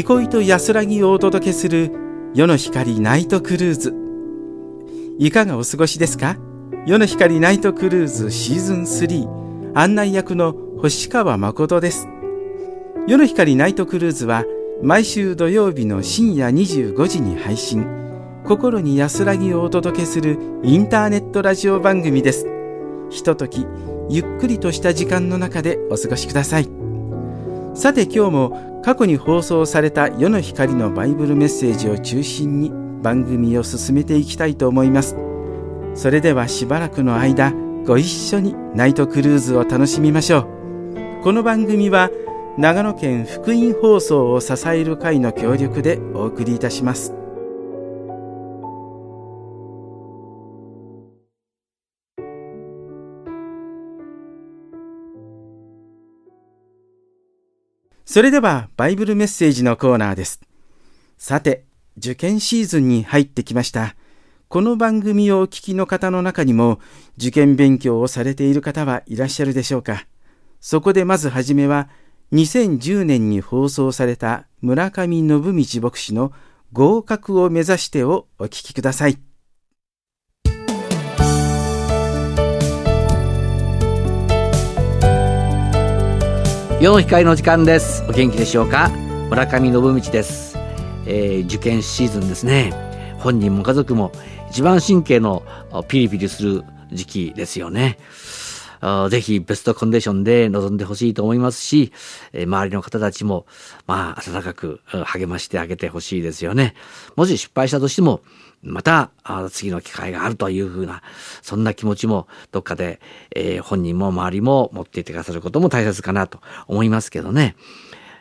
憩いと安らぎをお届けする夜の光ナイトクルーズ。いかがお過ごしですか？夜の光ナイトクルーズシーズン3案内役の星川誠です。夜の光ナイトクルーズは毎週土曜日の深夜25時に配信。心に安らぎをお届けするインターネットラジオ番組です。ひとときゆっくりとした時間の中でお過ごしください。さて今日も過去に放送された世の光のバイブルメッセージを中心に番組を進めていきたいと思います。それではしばらくの間ご一緒にナイトクルーズを楽しみましょう。この番組は長野県福音放送を支える会の協力でお送りいたします。それではバイブルメッセージのコーナーです。さて、受験シーズンに入ってきました。この番組をお聞きの方の中にも受験勉強をされている方はいらっしゃるでしょうか。そこでまずはじめは2010年に放送された村上信道牧師の合格を目指してをお聞きください。世の光の時間です。お元気でしょうか？村上信道です、えー、受験シーズンですね。本人も家族も一番神経のピリピリする時期ですよね。ぜひベストコンディションで臨んでほしいと思いますし、周りの方たちも、まあ、温かく励ましてあげてほしいですよね。もし失敗したとしても、また次の機会があるというふうな、そんな気持ちもどっかで、えー、本人も周りも持っていてくださることも大切かなと思いますけどね。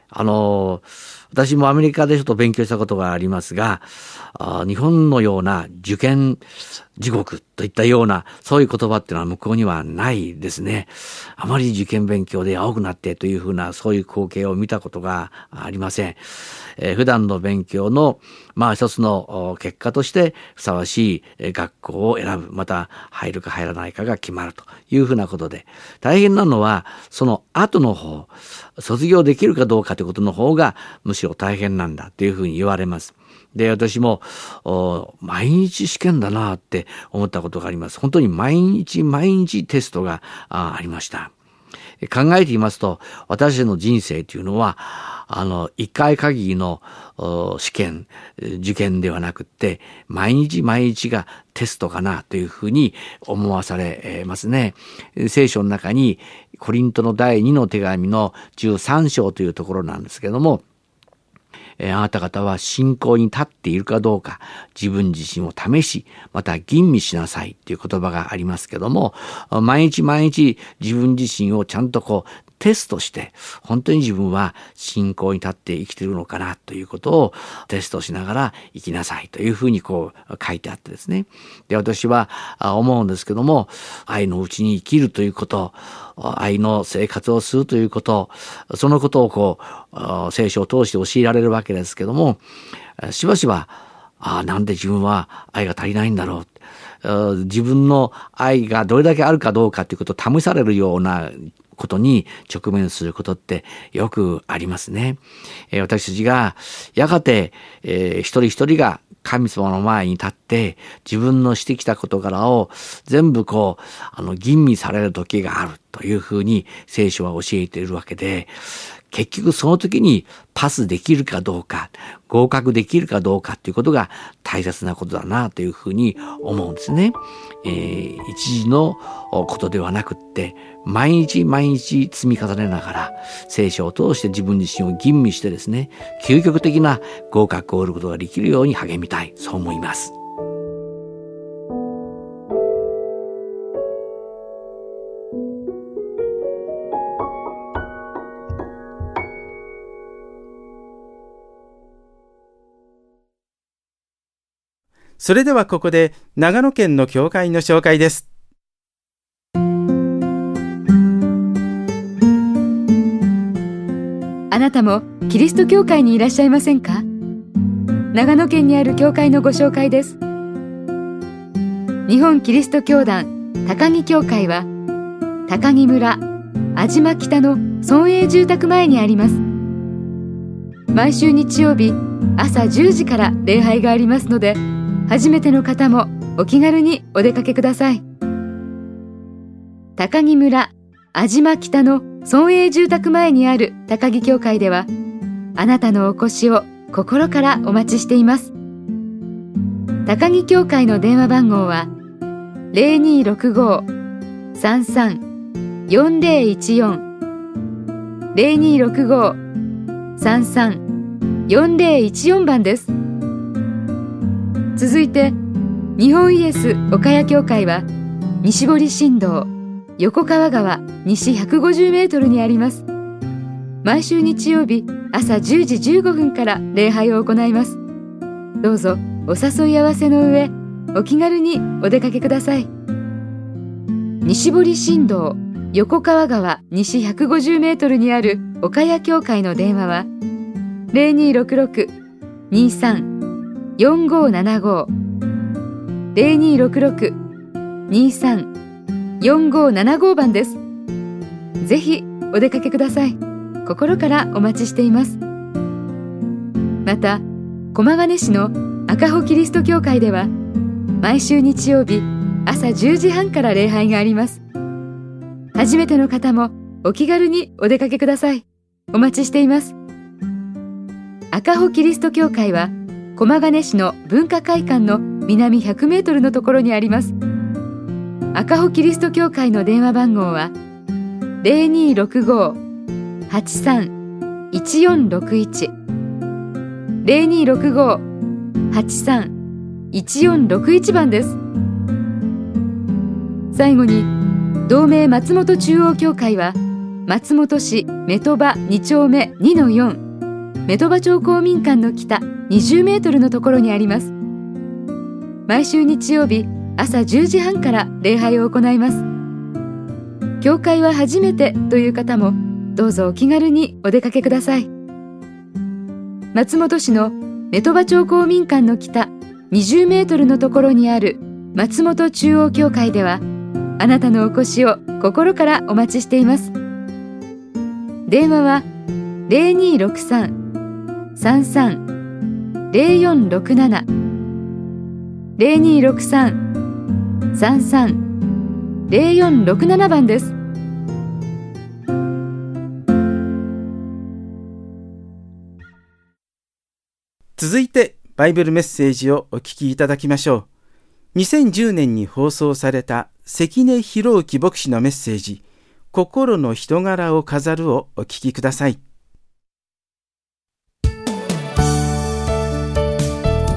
あの私もアメリカでちょっと勉強したことがありますが、日本のような受験地獄といったような、そういう言葉っていうのは向こうにはないですね。あまり受験勉強で青くなってというふうな、そういう光景を見たことがありません。えー、普段の勉強の、まあ一つの結果としてふさわしい学校を選ぶ、また入るか入らないかが決まるというふうなことで、大変なのは、その後の方、卒業できるかどうかということの方が、むしろ大変なんだというふうに言われます。で、私も、毎日試験だなって思ったことがあります。本当に毎日毎日テストがありました。考えてみますと、私の人生というのは、あの、一回限りの試験、受験ではなくって、毎日毎日がテストかなというふうに思わされますね。聖書の中に、コリントの第2の手紙の13章というところなんですけども、えあなた方は信仰に立っているかどうか、自分自身を試し、また吟味しなさいっていう言葉がありますけども、毎日毎日自分自身をちゃんとこうテストして、本当に自分は信仰に立って生きているのかなということをテストしながら生きなさいというふうにこう書いてあってですね。で、私は思うんですけども、愛のうちに生きるということ、愛の生活をするということ、そのことをこう、聖書を通して教えられるわけですけども、しばしば、ああ、なんで自分は愛が足りないんだろう。自分の愛がどれだけあるかどうかということを試されるようなことに直面することってよくありますね。えー、私たちがやがて、えー、一人一人が神様の前に立って自分のしてきた事柄を全部こう、あの、吟味される時があるというふうに聖書は教えているわけで、結局その時にパスできるかどうか、合格できるかどうかっていうことが大切なことだなというふうに思うんですね。えー、一時のことではなくって、毎日毎日積み重ねながら、聖書を通して自分自身を吟味してですね、究極的な合格を得ることができるように励みたい、そう思います。それではここで長野県の教会の紹介です。あなたもキリスト教会にいらっしゃいませんか？長野県にある教会のご紹介です。日本キリスト教団高木教会は高木村安島北の村営住宅前にあります。毎週日曜日朝10時から礼拝がありますので初めての方もお気軽にお出かけください。高木村安島北の村営住宅前にある高木教会ではあなたのお越しを心からお待ちしています。高木教会の電話番号は0265-33-4014 0265-33-4014番です。続いて日本イエス岡谷教会は西堀新道横川川西150メートルにあります。毎週日曜日朝10時15分から礼拝を行います。どうぞお誘い合わせの上お気軽にお出かけください。西堀新道横川川西150メートルにある岡谷教会の電話は0266 23 0266-23-4575番です。ぜひお出かけください。心からお待ちしています。また、駒ヶ根市の赤穂キリスト教会では、毎週日曜日朝10時半から礼拝があります。初めての方もお気軽にお出かけください。お待ちしています。赤穂キリスト教会は、駒ヶ根市の文化会館の南100メートルのところにあります。赤穂キリスト教会の電話番号は、0265-83-1461 0265-83-1461番です。最後に、同盟松本中央教会は、松本市メトバ2丁目2-4メトバ町公民館の北20メートルのところにあります。毎週日曜日朝10時半から礼拝を行います。教会は初めてという方もどうぞお気軽にお出かけください。松本市のメトバ町公民館の北20メートルのところにある松本中央教会ではあなたのお越しを心からお待ちしています。電話は0263-33 0263-33-0467番です。続いてバイブルメッセージをお聞きいただきましょう。2010年に放送された関根博之牧師のメッセージ。心の人柄を飾るをお聞きください。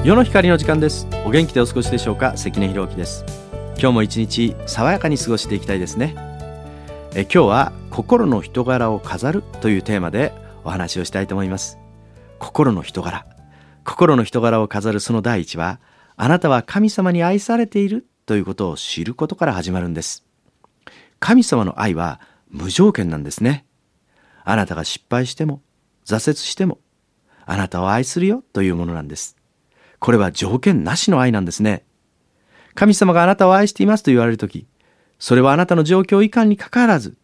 世の光の時間です。お元気でお過ごしでしょうか？関根博之です。今日も一日爽やかに過ごしていきたいですね。え今日は心の人柄を飾るというテーマでお話をしたいと思います。心の人柄。心の人柄を飾るその第一は、あなたは神様に愛されているということを知ることから始まるんです。神様の愛は無条件なんですね。あなたが失敗しても、挫折しても、あなたを愛するよというものなんです。これは条件なしの愛なんですね。神様があなたを愛していますと言われるとき、それはあなたの状況以下にかかわらず、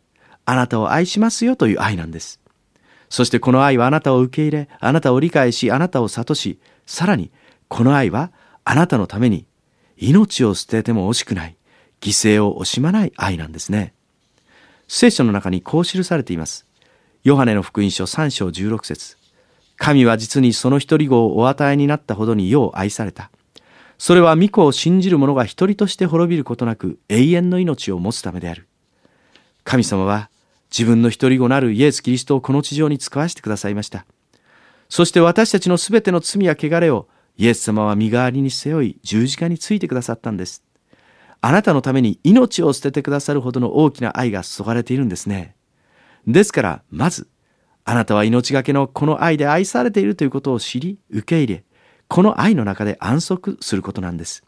あなたを愛しますよという愛なんです。そしてこの愛はあなたを受け入れ、あなたを理解し、あなたを諭し、さらにこの愛はあなたのために命を捨てても惜しくない、犠牲を惜しまない愛なんですね。聖書の中にこう記されています。ヨハネの福音書3章16節神は実にその一人子をお与えになったほどによう愛された。それは御子を信じる者が一人として滅びることなく永遠の命を持つためである。神様は自分の一人子なるイエス・キリストをこの地上に使わせてくださいました。そして私たちのすべての罪や汚れをイエス様は身代わりに背負い十字架についてくださったんです。あなたのために命を捨ててくださるほどの大きな愛が注がれているんですね。ですから、まず、あなたは命がけのこの愛で愛されているということを知り、受け入れ、この愛の中で安息することなんです。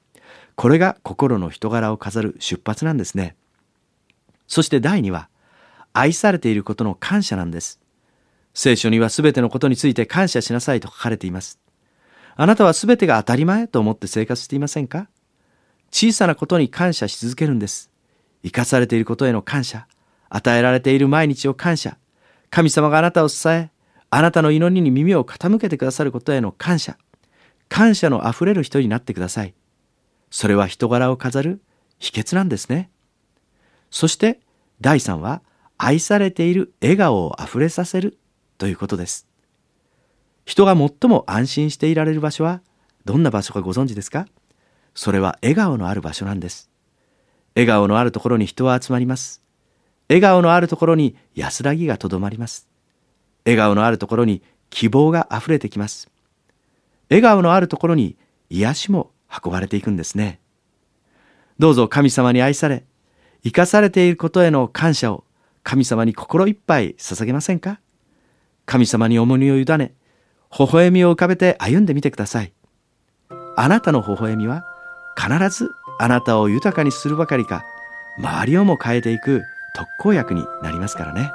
これが心の人柄を飾る出発なんですね。そして第2は、愛されていることの感謝なんです。聖書には全てのことについて感謝しなさいと書かれています。あなたは全てが当たり前と思って生活していませんか？小さなことに感謝し続けるんです。生かされていることへの感謝、与えられている毎日を感謝、神様があなたを支え、あなたの祈りに耳を傾けてくださることへの感謝、感謝のあふれる人になってください。それは人柄を飾る秘訣なんですね。そして第3は愛されている笑顔をあふれさせるということです。人が最も安心していられる場所はどんな場所かご存知ですか？それは笑顔のある場所なんです。笑顔のあるところに人は集まります。笑顔のあるところに安らぎがとどまります。笑顔のあるところに希望があふれてきます。笑顔のあるところに癒しも運ばれていくんですね。どうぞ神様に愛され、生かされていることへの感謝を神様に心いっぱい捧げませんか？神様に重荷を委ね、微笑みを浮かべて歩んでみてください。あなたの微笑みは必ずあなたを豊かにするばかりか、周りをも変えていく特効薬になりますからね。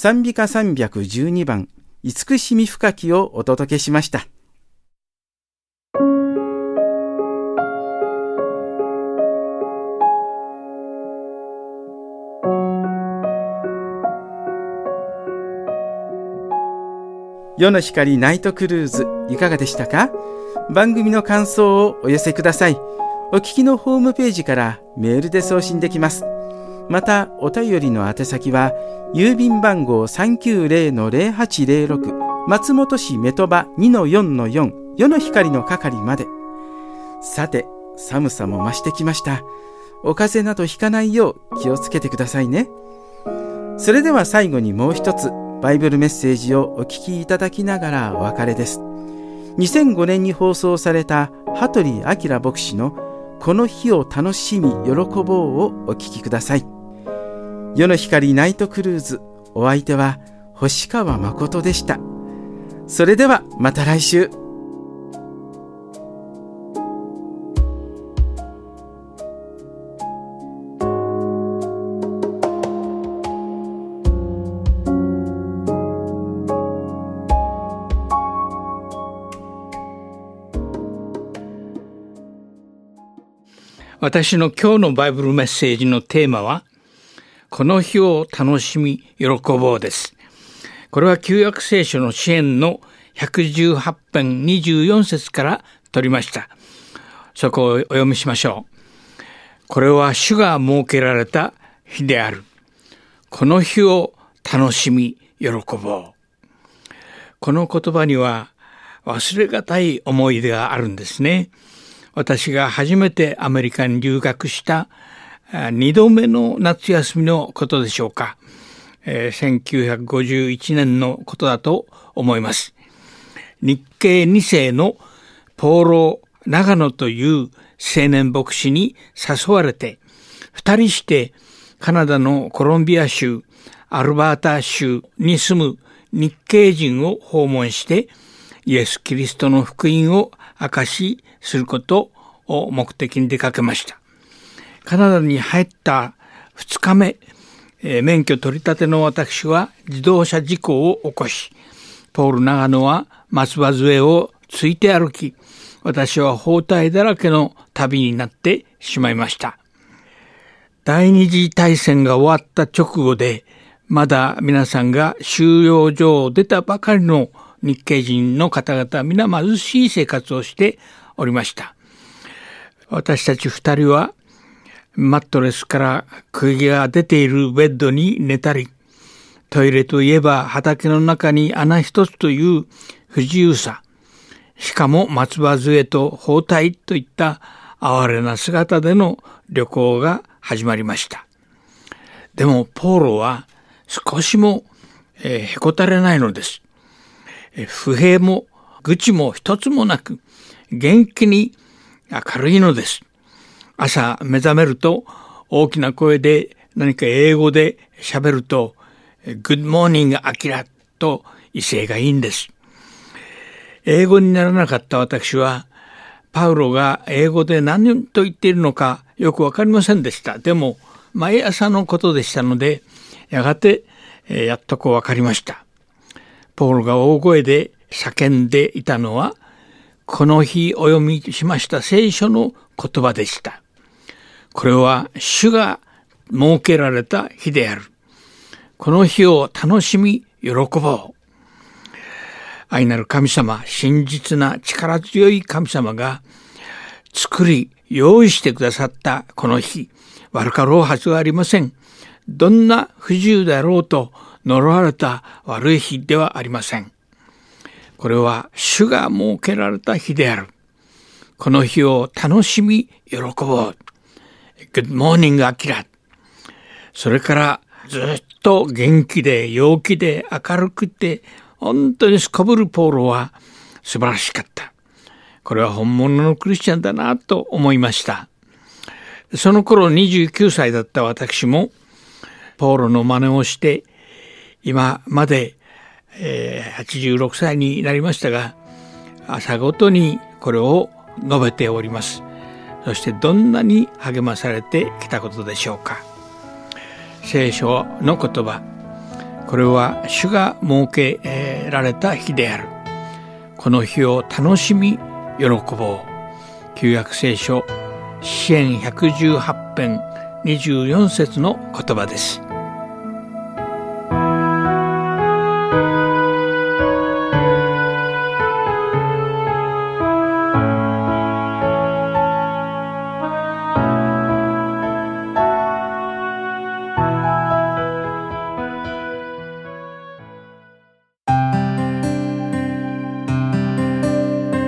賛美歌312番、慈しみ深きをお届けしました。夜の光ナイトクルーズいかがでしたか？番組の感想をお寄せください。お聞きのホームページからメールで送信できます。また、お便りの宛先は、郵便番号390-0806松本市メトバ2-4-4夜の光の係まで。さて、寒さも増してきました。お風邪などひかないよう気をつけてくださいね。それでは最後にもう一つ、バイブルメッセージをお聞きいただきながらお別れです。2005年に放送された羽鳥明牧師のこの日を楽しみ喜ぼうをお聞きください。夜の光ナイトクルーズ、お相手は星川誠でした。それではまた来週。私の今日のバイブルメッセージのテーマは、この日を楽しみ喜ぼうです。これは旧約聖書の支援の118編24節から取りました。そこをお読みしましょう。これは主が設けられた日である。この日を楽しみ喜ぼう。この言葉には忘れがたい思い出があるんですね。私が初めてアメリカに留学した二度目の夏休みのことでしょうか。えー、1951年のことだと思います。日系2世のポーロ・長野という青年牧師に誘われて、二人してカナダのコロンビア州、アルバータ州に住む日系人を訪問して、イエス・キリストの福音を明かしすることを目的に出かけました。カナダに入った2日目、えー、免許取り立ての私は自動車事故を起こし、ポール長野は松葉杖をついて歩き、私は包帯だらけの旅になってしまいました。第二次大戦が終わった直後で、まだ皆さんが収容所を出たばかりの日系人の方々皆貧しい生活をしておりました。私たち二人はマットレスから釘が出ているベッドに寝たり、トイレといえば畑の中に穴一つという不自由さ、しかも松葉杖と包帯といった哀れな姿での旅行が始まりました。でもポーロは少しも、え、へこたれないのです。不平も愚痴も一つもなく元気に明るいのです。朝目覚めると大きな声で何か英語で喋ると、Good morning, アキラと威勢がいいんです。英語にならなかった私は、パウロが英語で何と言っているのかよくわかりませんでした。でも、毎朝のことでしたので、やがて、やっとこうわかりました。ポールが大声で叫んでいたのは、この日お読みしました聖書の言葉でした。これは主が設けられた日である。この日を楽しみ喜ぼう。愛なる神様、真実な力強い神様が作り、用意してくださったこの日、悪かろうはずはありません。どんな不自由であろうと呪われた悪い日ではありません。これは主が設けられた日である。この日を楽しみ喜ぼう。Good morning, アキラ。それからずっと元気で陽気で明るくて本当にすこぶるポーロは素晴らしかった。これは本物のクリスチャンだなと思いました。その頃29歳だった私もポーロの真似をして今まで、え、86歳になりましたが朝ごとにこれを述べております。そしてどんなに励まされてきたことでしょうか。聖書の言葉。これは主が設けられた日である。この日を楽しみ喜ぼう。旧約聖書支援118編24節の言葉です。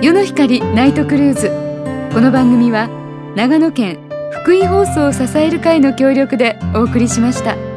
夜の光ナイトクルーズこの番組は長野県福井放送を支える会の協力でお送りしました。